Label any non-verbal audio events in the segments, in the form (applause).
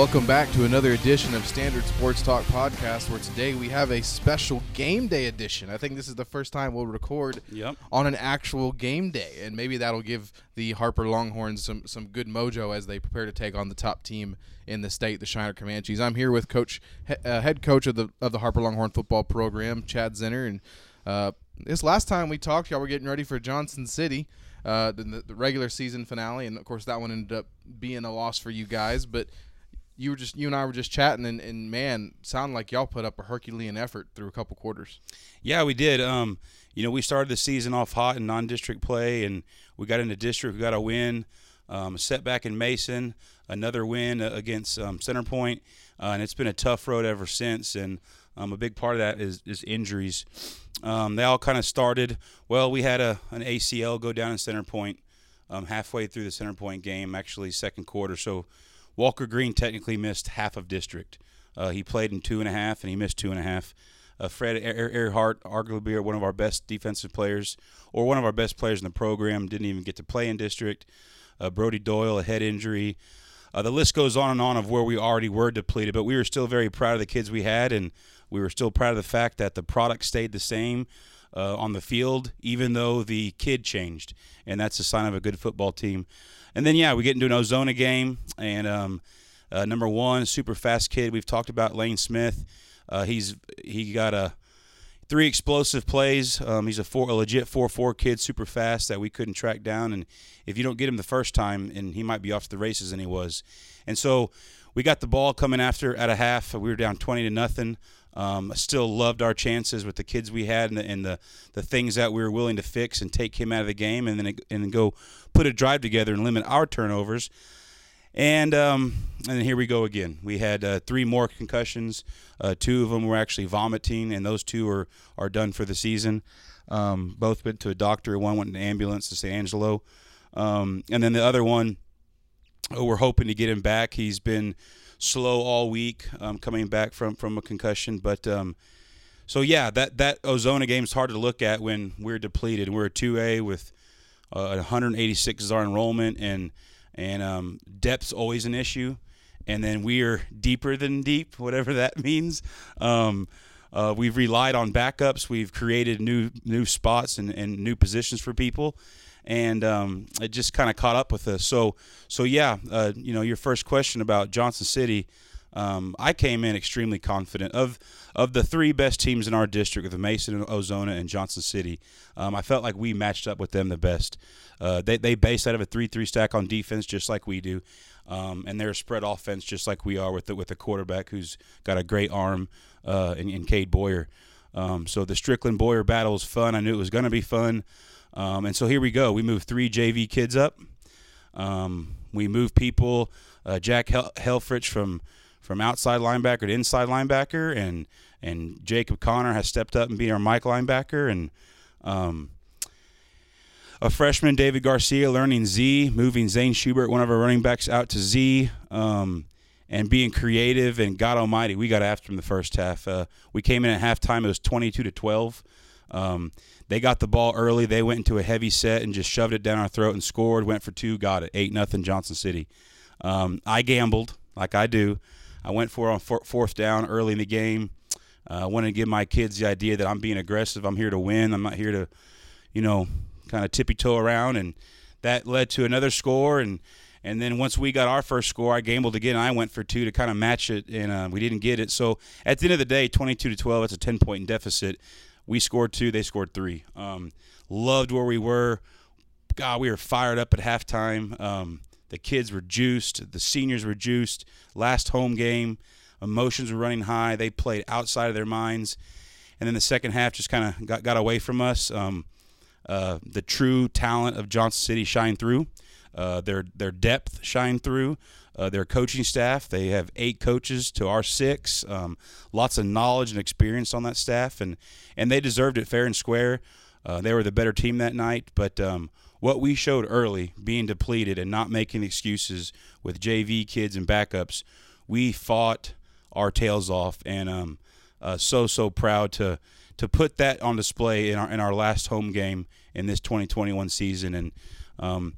Welcome back to another edition of Standard Sports Talk Podcast, where today we have a special game day edition. I think this is the first time we'll record Yep. on an actual game day, and maybe that'll give the Harper Longhorns some some good mojo as they prepare to take on the top team in the state, the Shiner Comanches. I'm here with Coach, he- uh, head coach of the of the Harper Longhorn football program, Chad Zinner, and uh, this last time we talked, y'all were getting ready for Johnson City. Uh, the, the regular season finale, and of course that one ended up being a loss for you guys. But you were just you and I were just chatting, and, and man, sounded like y'all put up a Herculean effort through a couple quarters. Yeah, we did. Um, you know, we started the season off hot in non-district play, and we got into district. We got a win, um, a setback in Mason, another win against um, Center Point, uh, and it's been a tough road ever since. And um, a big part of that is, is injuries. Um, they all kind of started. Well, we had a an ACL go down in Center Point um, halfway through the Center Point game, actually second quarter. So Walker Green technically missed half of district. Uh, he played in two and a half, and he missed two and a half. Uh, Fred Earhart, arguably one of our best defensive players, or one of our best players in the program, didn't even get to play in district. Uh, Brody Doyle, a head injury. Uh, the list goes on and on of where we already were depleted, but we were still very proud of the kids we had, and we were still proud of the fact that the product stayed the same uh, on the field, even though the kid changed, and that's a sign of a good football team. And then, yeah, we get into an Ozona game, and um, uh, number one, super fast kid. We've talked about Lane Smith. Uh, he's he got a three explosive plays. Um, he's a four, a legit four-four kid, super fast that we couldn't track down. And if you don't get him the first time, and he might be off to the races, and he was. And so we got the ball coming after at a half. We were down twenty to nothing. Um, still loved our chances with the kids we had and, the, and the, the things that we were willing to fix and take him out of the game, and then and then go put a drive together and limit our turnovers. And um, and here we go again. We had uh, three more concussions. Uh, two of them were actually vomiting, and those two are are done for the season. Um, both went to a doctor. One went in an ambulance to San Angelo, um, and then the other one, we're hoping to get him back. He's been slow all week, um, coming back from from a concussion. But um, so yeah, that that Ozona game is hard to look at when we're depleted. We're a two A with uh, 186 is our enrollment, and and um, depth's always an issue. And then we are deeper than deep, (laughs) whatever that means. Um, uh, we've relied on backups. We've created new new spots and, and new positions for people, and um, it just kind of caught up with us. So so yeah, uh, you know, your first question about Johnson City. Um, I came in extremely confident of of the three best teams in our district, with Mason, Ozona, and Johnson City. Um, I felt like we matched up with them the best. Uh, they they base out of a three three stack on defense, just like we do, um, and they're a spread offense, just like we are with the, with a quarterback who's got a great arm uh, in, in Cade Boyer. Um, so the Strickland Boyer battle was fun. I knew it was going to be fun, um, and so here we go. We moved three JV kids up. Um, we moved people. Uh, Jack Hel- Helfrich from from outside linebacker to inside linebacker, and and Jacob Connor has stepped up and been our Mike linebacker, and um, a freshman David Garcia learning Z, moving Zane Schubert, one of our running backs, out to Z, um, and being creative. And God Almighty, we got after him the first half. Uh, we came in at halftime; it was twenty-two to twelve. Um, they got the ball early. They went into a heavy set and just shoved it down our throat and scored. Went for two, got it, eight nothing Johnson City. Um, I gambled like I do. I went for on four, fourth down early in the game. Uh, I wanted to give my kids the idea that I'm being aggressive. I'm here to win. I'm not here to, you know, kind of tippy toe around. And that led to another score. And and then once we got our first score, I gambled again. I went for two to kind of match it, and uh, we didn't get it. So at the end of the day, 22 to 12, that's a 10 point deficit. We scored two, they scored three. Um, loved where we were. God, we were fired up at halftime. Um, the kids were juiced. The seniors were juiced. Last home game, emotions were running high. They played outside of their minds. And then the second half just kind of got, got away from us. Um, uh, the true talent of Johnson City shined through. Uh, their their depth shine through. Uh, their coaching staff. They have eight coaches to our six. Um, lots of knowledge and experience on that staff, and and they deserved it fair and square. Uh, they were the better team that night, but um, what we showed early, being depleted and not making excuses with JV kids and backups, we fought our tails off, and um, uh, so so proud to to put that on display in our in our last home game in this 2021 season, and um,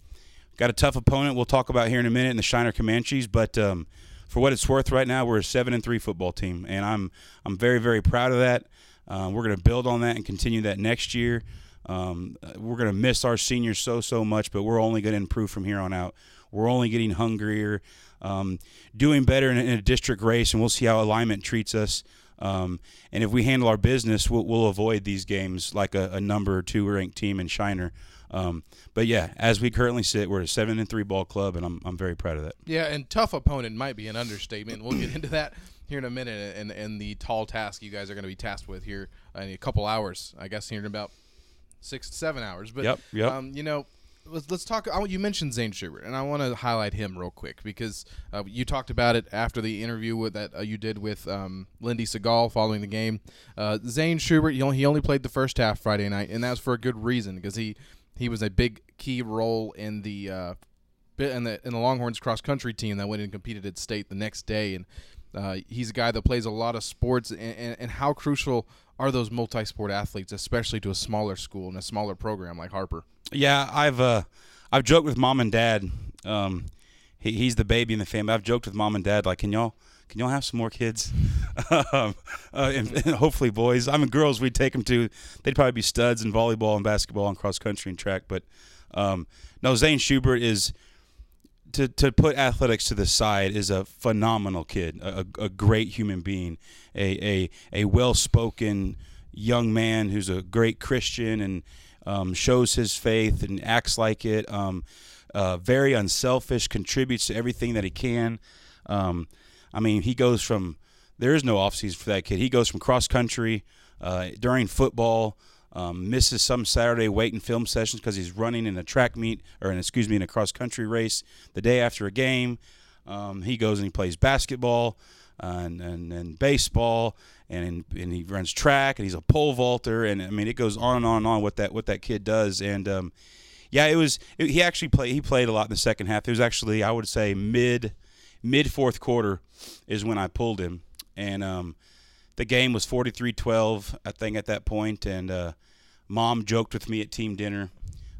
got a tough opponent we'll talk about here in a minute in the Shiner Comanches, but um, for what it's worth, right now we're a seven and three football team, and I'm I'm very very proud of that. Um, we're going to build on that and continue that next year. Um, we're going to miss our seniors so so much, but we're only going to improve from here on out. We're only getting hungrier, um, doing better in, in, a district race, and we'll see how alignment treats us. Um, and if we handle our business, we'll, we'll avoid these games like a, a, number two ranked team in Shiner. Um, but yeah, as we currently sit, we're a seven and three ball club, and I'm I'm very proud of that. Yeah, and tough opponent might be an understatement. We'll get into that here in a minute, and and the tall task you guys are going to be tasked with here in a couple hours. I guess here in about six to seven hours. But yep, yep. Um, you know, let's, let's talk. I, you mentioned Zane Schubert, and I want to highlight him real quick because uh, you talked about it after the interview with, that uh, you did with um, Lindy Segal following the game. Uh, Zane Schubert, he only, he only played the first half Friday night, and that was for a good reason because he he was a big key role in the uh, in the in the Longhorns cross country team that went and competed at state the next day, and uh, he's a guy that plays a lot of sports. And, and, and how crucial are those multi-sport athletes, especially to a smaller school and a smaller program like Harper? Yeah, I've uh, I've joked with mom and dad. Um, he, he's the baby in the family. I've joked with mom and dad like, can y'all can y'all have some more kids? (laughs) um, uh, and, and, hopefully boys. I mean, girls we'd take them to. They'd probably be studs in volleyball and basketball and cross country and track. But um, no, Zane Schubert is to to put athletics to the side is a phenomenal kid, a, a great human being, a a, a well spoken young man who's a great Christian and um, shows his faith and acts like it. Um, uh, very unselfish, contributes to everything that he can. Um, I mean, he goes from there is no off season for that kid. He goes from cross country uh, during football. Um, misses some Saturday weight and film sessions because he's running in a track meet or, in, excuse me, in a cross country race the day after a game. Um, he goes and he plays basketball and, and, and baseball and, and he runs track and he's a pole vaulter and I mean it goes on and on and on what that what that kid does and um, yeah it was it, he actually played he played a lot in the second half. It was actually I would say mid mid fourth quarter is when I pulled him. And um, the game was 43-12 I think at that point. and uh, mom joked with me at team dinner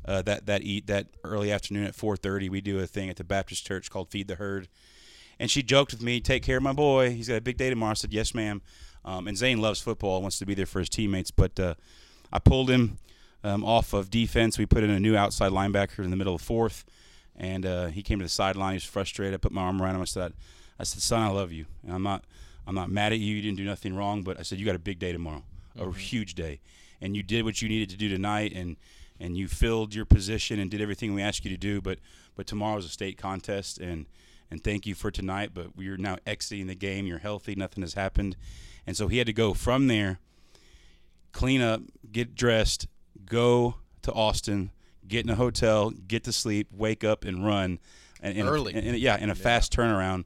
uh, that that eat that early afternoon at 4:30 we do a thing at the Baptist church called Feed the Herd. And she joked with me take care of my boy. He's got a big day tomorrow. I said yes ma'am. Um, and Zane loves football wants to be there for his teammates. But uh, I pulled him um, off of defense. We put in a new outside linebacker in the middle of fourth and uh, he came to the sideline he was frustrated I put my arm around him I said I said son I love you and I'm not I'm not mad at you. You didn't do nothing wrong, but I said you got a big day tomorrow, mm-hmm. a huge day, and you did what you needed to do tonight, and and you filled your position and did everything we asked you to do. But but tomorrow is a state contest, and and thank you for tonight. But we're now exiting the game. You're healthy. Nothing has happened, and so he had to go from there, clean up, get dressed, go to Austin, get in a hotel, get to sleep, wake up, and run. And, Early, a, yeah, in a yeah. fast turnaround,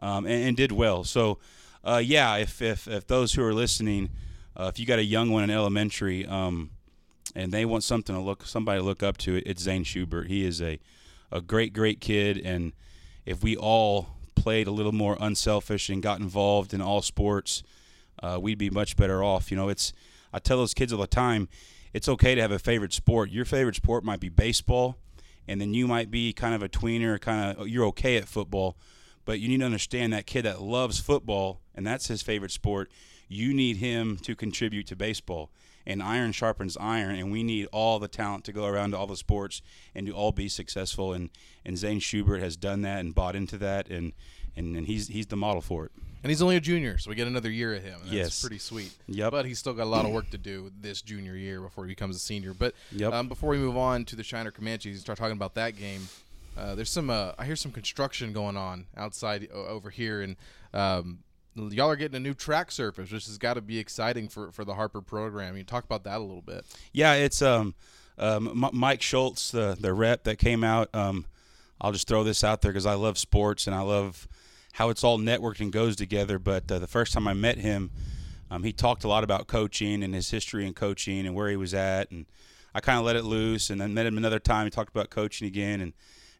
um, and, and did well. So uh, yeah, if, if, if those who are listening, uh, if you got a young one in elementary, um, and they want something to look somebody to look up to, it's Zane Schubert. He is a a great great kid, and if we all played a little more unselfish and got involved in all sports, uh, we'd be much better off. You know, it's I tell those kids all the time, it's okay to have a favorite sport. Your favorite sport might be baseball, and then you might be kind of a tweener, kind of oh, you're okay at football but you need to understand that kid that loves football and that's his favorite sport. You need him to contribute to baseball. And iron sharpens iron, and we need all the talent to go around to all the sports and to all be successful. And, and Zane Schubert has done that and bought into that, and, and, and he's, he's the model for it. And he's only a junior, so we get another year of him. And yes. That's pretty sweet. Yep. But he's still got a lot of work to do this junior year before he becomes a senior. But yep. um, before we move on to the Shiner Comanches and start talking about that game, uh, there's some. Uh, I hear some construction going on outside over here, and um, y'all are getting a new track surface, which has got to be exciting for, for the Harper program. You talk about that a little bit. Yeah, it's um, um Mike Schultz, the the rep that came out. Um, I'll just throw this out there because I love sports and I love how it's all networked and goes together. But uh, the first time I met him, um, he talked a lot about coaching and his history in coaching and where he was at, and I kind of let it loose. And then met him another time. He talked about coaching again, and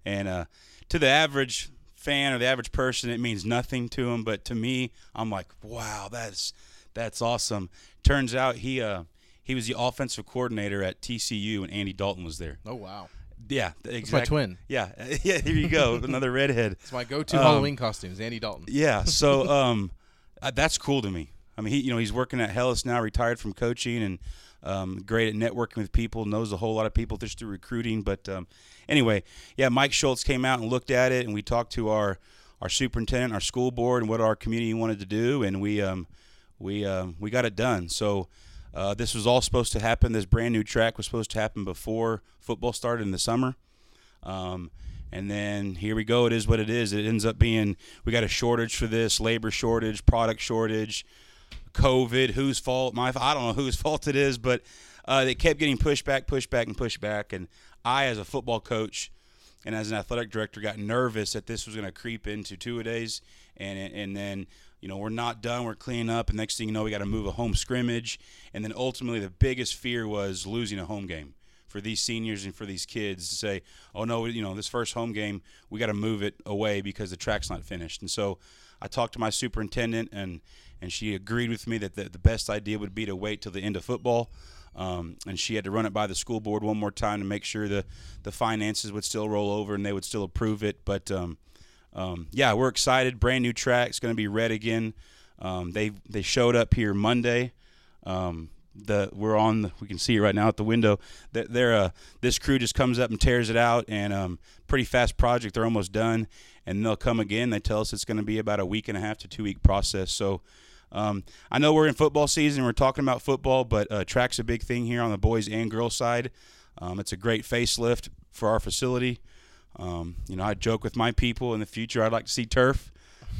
and uh, to the average fan or the average person, it means nothing to him. But to me, I'm like, wow, that's that's awesome. Turns out he uh, he was the offensive coordinator at TCU, and Andy Dalton was there. Oh wow! Yeah, exactly. It's my twin. Yeah, (laughs) yeah. Here you go, (laughs) another redhead. It's my go-to Um, Halloween costumes. Andy Dalton. Yeah, so (laughs) um, uh, that's cool to me. I mean, he you know he's working at Hellas now, retired from coaching, and um, great at networking with people. Knows a whole lot of people just through recruiting. But um, anyway, yeah, Mike Schultz came out and looked at it, and we talked to our our superintendent, our school board, and what our community wanted to do, and we um, we um, we got it done. So. Uh, this was all supposed to happen. This brand new track was supposed to happen before football started in the summer. Um, and then here we go. It is what it is. It ends up being we got a shortage for this, labor shortage, product shortage, COVID. Whose fault? My I don't know whose (laughs) fault it is, but uh, they kept getting pushed back, pushed back, and pushed back. And I, as a football coach and as an athletic director, got nervous that this was going to creep into two a days, and and then you know we're not done. We're cleaning up, and next thing you know, we got to move a home scrimmage, and then ultimately the biggest fear was losing a home game for these seniors and for these kids to say, oh no, you know, this first home game, we got to move it away because the track's not finished. And so I talked to my superintendent, and and she agreed with me that the, the best idea would be to wait till the end of football. Um, and she had to run it by the school board one more time to make sure the the finances would still roll over and they would still approve it. But um, um, yeah, we're excited. Brand new track. It's going to be red again. Um, they they showed up here Monday. Um, the we're on. The, we can see it right now at the window. That they're uh, this crew just comes up and tears it out, and um, pretty fast project. They're almost done, and they'll come again. They tell us it's going to be about a week and a half to two week process. So. Um, I know we're in football season. We're talking about football, but uh, track's a big thing here on the boys and girls side. Um, it's a great facelift for our facility. Um, you know, I joke with my people in the future. I'd like to see turf.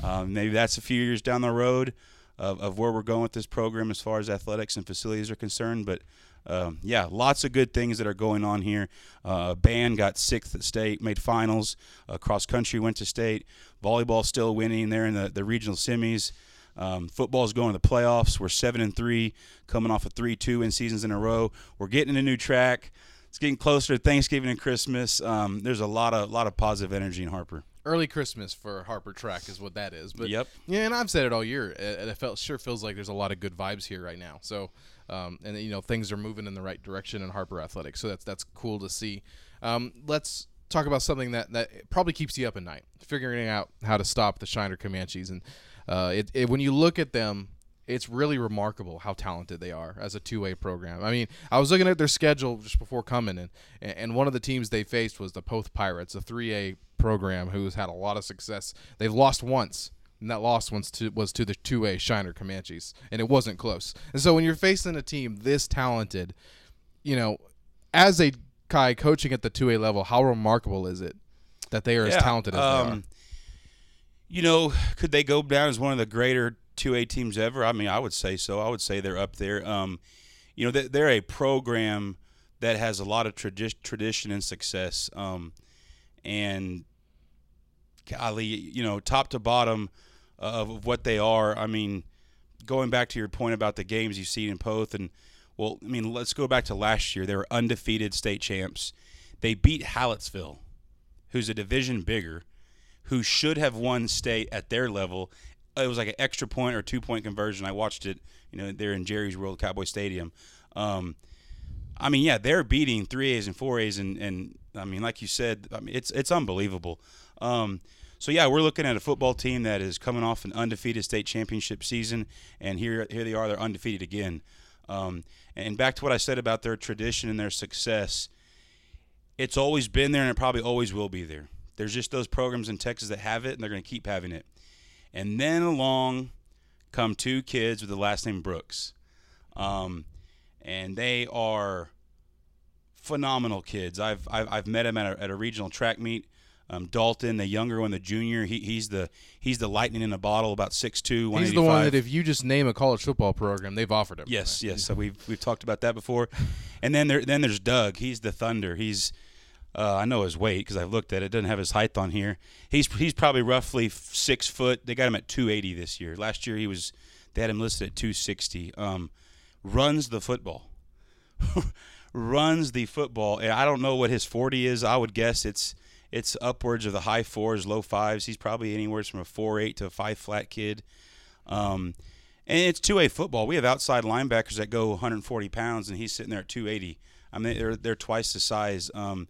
Um, maybe that's a few years down the road of, of where we're going with this program as far as athletics and facilities are concerned. But um, yeah, lots of good things that are going on here. Uh, band got sixth at state, made finals. Uh, cross country went to state. Volleyball still winning there in the, the regional semis. Um, football's going to the playoffs. We're seven and three, coming off of three two in seasons in a row. We're getting a new track. It's getting closer to Thanksgiving and Christmas. Um, there's a lot of lot of positive energy in Harper. Early Christmas for Harper Track is what that is. But Yep. yeah, and I've said it all year. It, it felt sure feels like there's a lot of good vibes here right now. So, um, and you know things are moving in the right direction in Harper Athletics. So that's that's cool to see. Um, let's talk about something that that probably keeps you up at night, figuring out how to stop the Shiner Comanches. And uh, it, it when you look at them, it's really remarkable how talented they are as a two-way program. I mean, I was looking at their schedule just before coming, and and one of the teams they faced was the Poth Pirates, a 3A program who's had a lot of success. They've lost once, and that loss once to, was to the 2A Shiner Comanches, and it wasn't close. And so when you're facing a team this talented, you know, as a guy coaching at the 2A level, how remarkable is it that they are as talented as they are? um, You know, could they go down as one of the greater 2A teams ever? I mean, I would say so. I would say they're up there. Um, you know, they- they're a program that has a lot of tradi- tradition and success. Um, and golly, you know, top to bottom of what they are. I mean, going back to your point about the games you've seen in Poth, and well, I mean, let's go back to last year. They were undefeated state champs. They beat Hallettsville, who's a division bigger, who should have won state at their level. It was like an extra point or two point conversion. I watched it, you know, there in Jerry's World Cowboy Stadium. Um, I mean, yeah, they're beating three A's and four A's, and, and I mean, like you said, I mean, it's it's unbelievable. Um, so yeah, we're looking at a football team that is coming off an undefeated state championship season, and here here they are, they're undefeated again. Um, and back to what I said about their tradition and their success, it's always been there, and it probably always will be there. There's just those programs in Texas that have it, and they're going to keep having it. And then along come two kids with the last name Brooks. Um, and they are phenomenal kids. I've I've, I've met him at a, at a regional track meet. Um, Dalton, the younger one, the junior, he, he's the he's the lightning in a bottle, about 6'2", He's the one that if you just name a college football program, they've offered him. Yes, yes. So we've we've talked about that before. And then there then there's Doug. He's the Thunder. He's uh, I know his weight because I've looked at it. Doesn't have his height on here. He's he's probably roughly six foot. They got him at 280 this year. Last year he was they had him listed at 260. Um, runs the football. (laughs) runs the football. And I don't know what his 40 is. I would guess it's it's upwards of the high fours, low fives. He's probably anywhere from a four eight to a five flat kid. Um, and it's two A football. We have outside linebackers that go 140 pounds, and he's sitting there at 280. I mean, they're they're twice the size. Um,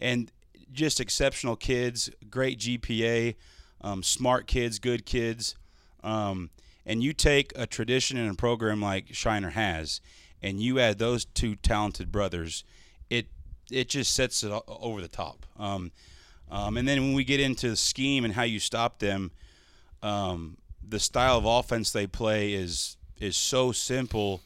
and just exceptional kids, great GPA, um, smart kids, good kids. Um, and you take a tradition and a program like Shiner has, and you add those two talented brothers, it it just sets it over the top. Um, um, and then when we get into the scheme and how you stop them, um, the style of offense they play is is so simple.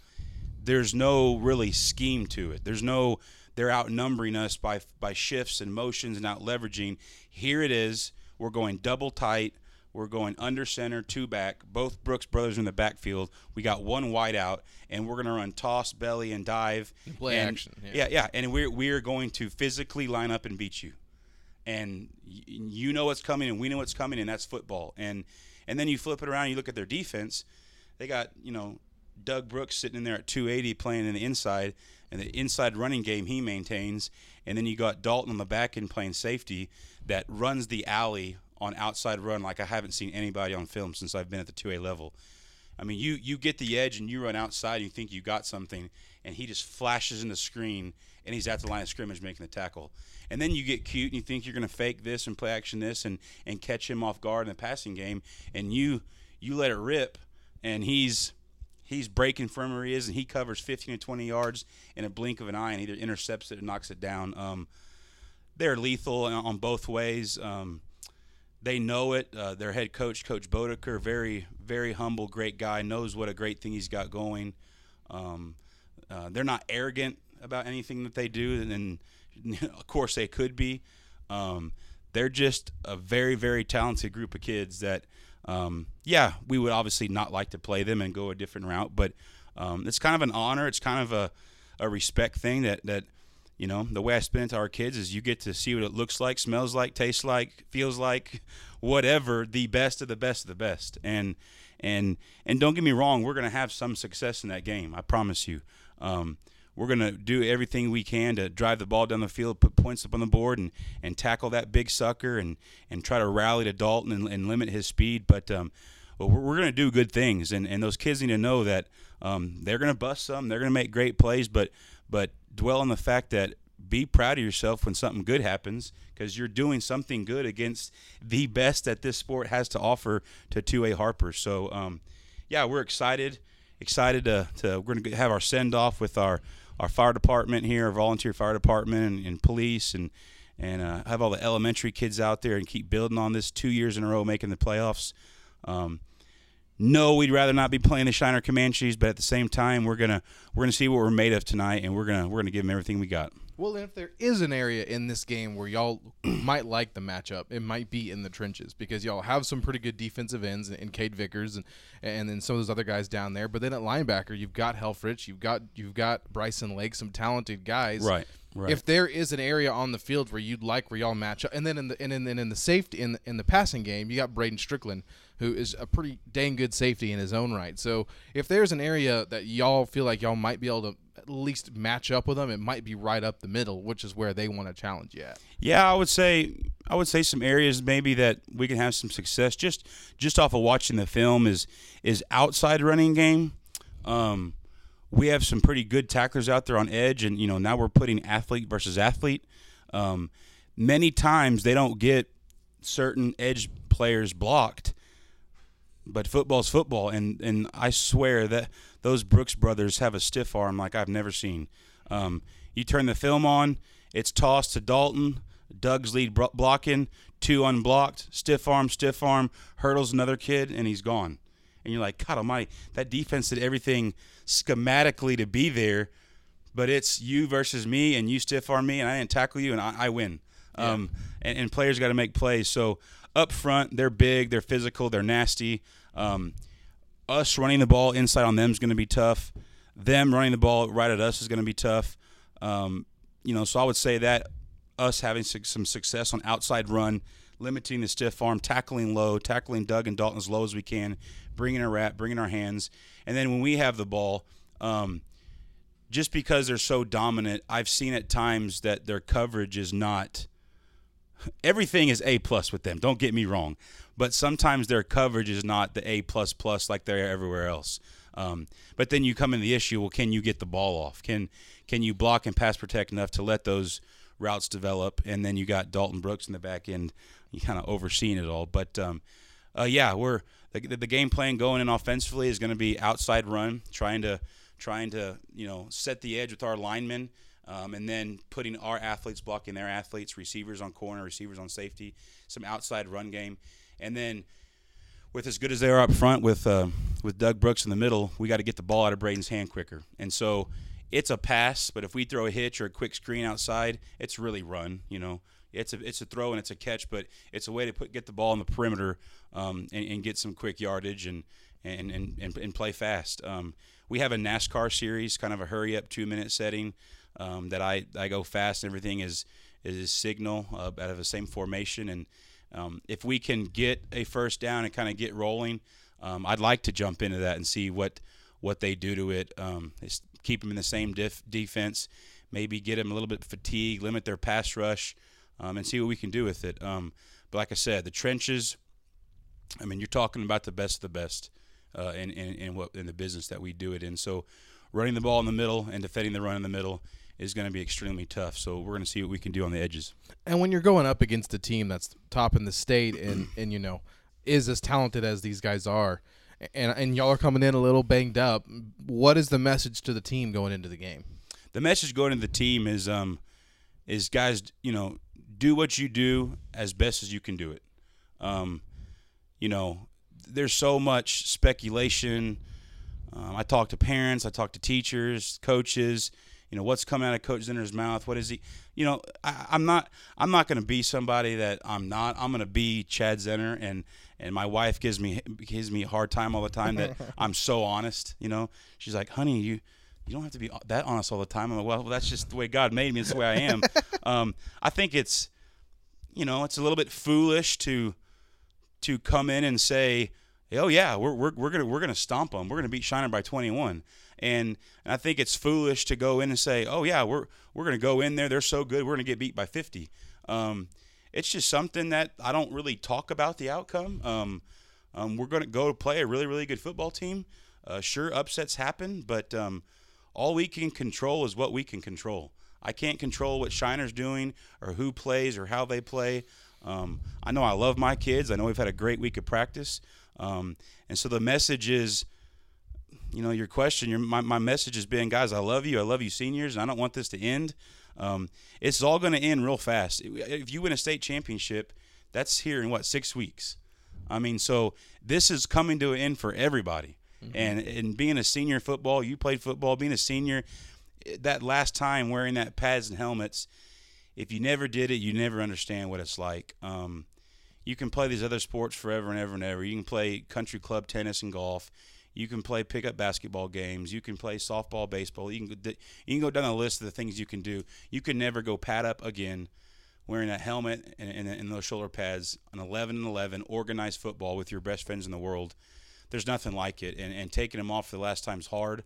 There's no really scheme to it. There's no they're outnumbering us by by shifts and motions and out leveraging. Here it is. We're going double tight. We're going under center, two back. Both Brooks brothers in the backfield. We got one wide out, and we're going to run toss, belly, and dive. Play and, action. Yeah. yeah, yeah. And we're we're going to physically line up and beat you. And y- you know what's coming, and we know what's coming, and that's football. And and then you flip it around, and you look at their defense. They got you know Doug Brooks sitting in there at 280 playing in the inside, and the inside running game he maintains. And then you got Dalton on the back end playing safety that runs the alley on outside run like I haven't seen anybody on film since I've been at the 2A level. I mean, you you get the edge and you run outside and you think you got something, and he just flashes in the screen and he's at the line of scrimmage making the tackle. And then you get cute and you think you're going to fake this and play action this and and catch him off guard in the passing game, and you you let it rip, and he's he's breaking from where he is, and he covers 15 to 20 yards in a blink of an eye, and either intercepts it or knocks it down. Um, they're lethal on both ways. Um, they know it. Uh, their head coach, Coach Boedeker, very, very humble, great guy, knows what a great thing he's got going. Um, uh, they're not arrogant about anything that they do, and, and (laughs) of course they could be. Um, they're just a very, very talented group of kids that, um, yeah, we would obviously not like to play them and go a different route, but um, it's kind of an honor. It's kind of a, a respect thing that, that – you know, the way I spend it to our kids is you get to see what it looks like, smells like, tastes like, feels like, whatever, the best of the best of the best. And and and don't get me wrong, we're going to have some success in that game. I promise you. Um, we're going to do everything we can to drive the ball down the field, put points up on the board, and, and tackle that big sucker and, and try to rally to Dalton and, and limit his speed. But um, we're, we're going to do good things, and, and those kids need to know that um, they're going to bust some, they're going to make great plays, but but dwell on the fact that be proud of yourself when something good happens because you're doing something good against the best that this sport has to offer to 2A Harper. So, um, yeah, we're excited. Excited to, to we're going to have our send off with our, our fire department here, our volunteer fire department and, and police, and and uh, have all the elementary kids out there and keep building on this two years in a row, making the playoffs. Um, no, we'd rather not be playing the Shiner Comanches, but at the same time, we're gonna we're gonna see what we're made of tonight, and we're gonna we're gonna give them everything we got. Well, and if there is an area in this game where y'all (clears throat) might like the matchup, it might be in the trenches because y'all have some pretty good defensive ends in Cade Vickers and and then some of those other guys down there. But then at linebacker, you've got Helfrich, you've got you've got Bryson Lake, some talented guys. Right. Right. If there is an area on the field where you'd like where y'all match up, and then in the and then in the safety in the, in the passing game, you got Braden Strickland, who is a pretty dang good safety in his own right. So if there's an area that y'all feel like y'all might be able to at least match up with them, it might be right up the middle, which is where they want to challenge you at. Yeah, I would say I would say some areas maybe that we can have some success just just off of watching the film is is outside running game. Um, we have some pretty good tacklers out there on edge, and you know now we're putting athlete versus athlete. Um, many times they don't get certain edge players blocked, but football's football, and and I swear that those Brooks brothers have a stiff arm like I've never seen. Um, you turn the film on, it's tossed to Dalton. Doug's lead blocking, two unblocked, stiff arm, stiff arm, hurdles another kid, and he's gone and you're like, God Almighty, that defense did everything schematically to be there, but it's you versus me, and you stiff arm me, and I didn't tackle you, and I, I win. Yeah. Um, and, and, players got to make plays. So up front, they're big, they're physical, they're nasty. Um, us running the ball inside on them is going to be tough. Them running the ball right at us is going to be tough. Um, you know, so I would say that us having some success on outside run, limiting the stiff arm, tackling low, tackling Doug and Dalton as low as we can, bringing our wrap, bringing our hands, and then when we have the ball, um, just because they're so dominant, I've seen at times that their coverage is not. Everything is a plus with them. Don't get me wrong, but sometimes their coverage is not the a plus plus like they're everywhere else. Um, but then you come in the issue. Well, can you get the ball off? Can can you block and pass protect enough to let those routes develop, and then you got Dalton Brooks in the back end, kind of overseeing it all. But um, uh, yeah, we're the, the game plan going in offensively is going to be outside run, trying to trying to you know set the edge with our linemen. Um, and then putting our athletes blocking their athletes, receivers on corner, receivers on safety, some outside run game, and then with as good as they are up front with uh, with Doug Brooks in the middle, we got to get the ball out of Braden's hand quicker. And so it's a pass, but if we throw a hitch or a quick screen outside, it's really run. You know, it's a it's a throw and it's a catch, but it's a way to put get the ball on the perimeter um, and, and, get some quick yardage and and and, and, and play fast. Um, we have a NASCAR series, kind of a hurry up two minute setting um, that I, I go fast and everything is is signal uh, out of the same formation and um, if we can get a first down and kind of get rolling, um, I'd like to jump into that and see what what they do to it. Um, keep them in the same def- defense, maybe get them a little bit fatigued, limit their pass rush, um, and see what we can do with it. Um, but like I said, the trenches. I mean, you're talking about the best of the best uh, in, in, in what in the business that we do it in. So, running the ball in the middle and defending the run in the middle is going to be extremely tough. So we're going to see what we can do on the edges. And when you're going up against a team that's top in the state and (clears throat) and you know is as talented as these guys are, and and y'all are coming in a little banged up, what is the message to the team going into the game? The message going into the team is um is guys, you know, do what you do as best as you can do it. Um, you know, there's so much speculation. Um, I talk to parents, I talk to teachers, coaches you know what's coming out of Coach Zinner's mouth. What is he? You know, I, am not I'm not going to be somebody that I'm not. I'm going to be Chad Zinner, and and my wife gives me gives me a hard time all the time that (laughs) I'm so honest. You know, she's like, honey, you you don't have to be that honest all the time. I'm like, well, that's just the way God made me. It's the way I am. (laughs) um, I think it's you know it's a little bit foolish to to come in and say, oh yeah, we're we're, we're gonna we're gonna stomp them. We're gonna beat Shiner by 21. And, and I think it's foolish to go in and say, "Oh yeah, we're we're to go in there. They're so good. We're to get beat by 50." Um, it's just something that I don't really talk about the outcome. Um, um, we're to go play a really really good football team. Uh, sure, upsets happen, but um, all we can control is what we can control. I can't control what Shiner's doing or who plays or how they play. Um, I know I love my kids. I know we've had a great week of practice. Um, and so the message is you know, your question, your my, my message has been, guys, I love you. I love you, seniors, and I don't want this to end. Um, it's all going to end real fast. If you win a state championship, that's here in what six weeks. I mean, so this is coming to an end for everybody. Mm-hmm. And and being a senior football, you played football. Being a senior, that last time wearing that pads and helmets, if you never did it, you never understand what it's like. Um, you can play these other sports forever and ever and ever. You can play country club tennis and golf. You can play pickup basketball games. You can play softball, baseball. You can you can go down the list of the things you can do. You can never go pad up again, wearing a helmet and, and, and those shoulder pads, an 11 and 11 organized football with your best friends in the world. There's nothing like it. And, and taking them off for the last time's hard.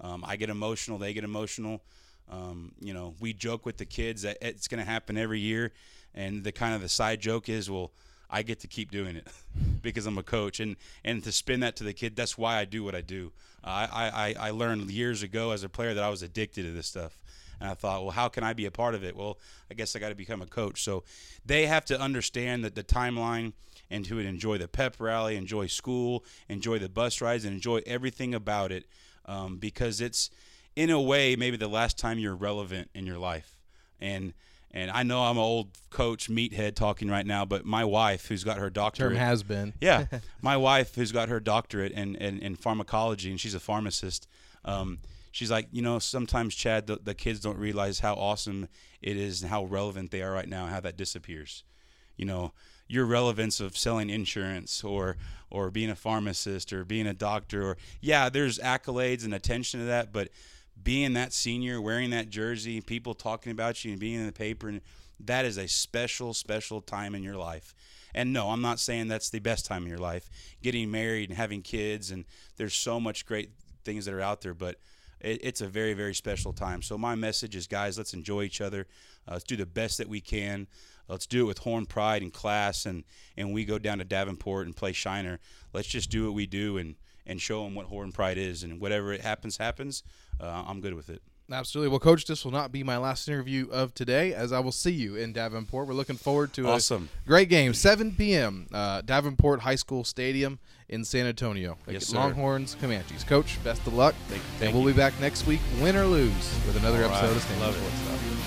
Um, I get emotional. They get emotional. Um, you know, we joke with the kids that it's going to happen every year, and the kind of the side joke is, well I get to keep doing it (laughs) because I'm a coach, and and to spin that to the kid, that's why I do what I do. I, I I learned years ago as a player that I was addicted to this stuff, and I thought, well, how can I be a part of it? Well, I guess I got to become a coach. So they have to understand that the timeline and to enjoy the pep rally, enjoy school, enjoy the bus rides, and enjoy everything about it, um, because it's in a way maybe the last time you're relevant in your life, and and I know I'm an old coach meathead talking right now, but my wife, who's got her doctorate, term has been, yeah, (laughs) my wife, who's got her doctorate in, in, in pharmacology, and she's a pharmacist. Um, she's like, you know, sometimes Chad, the, the kids don't realize how awesome it is and how relevant they are right now, how that disappears. You know, your relevance of selling insurance or or being a pharmacist or being a doctor or yeah, there's accolades and attention to that, but being that senior, wearing that jersey, people talking about you and being in the paper, and that is a special, special time in your life. And no, I'm not saying that's the best time in your life. Getting married and having kids, and there's so much great things that are out there, but it, it's a very, very special time. So my message is, guys, let's enjoy each other. Uh, let's do the best that we can. Let's do it with horn pride and class, and and we go down to Davenport and play Shiner. Let's just do what we do and and show them what Horn Pride is, and whatever it happens, happens. Uh, I'm good with it. Absolutely. Well, Coach, this will not be my last interview of today, as I will see you in Davenport. We're looking forward to Awesome. a great game, 7 p.m. Uh, Davenport High School Stadium in San Antonio. Yes, sir. Longhorns, Comanches. Coach, best of luck. Thank- and thank we'll you. be back next week, win or lose, with another All right. episode of Stand Love Sports. Stuff.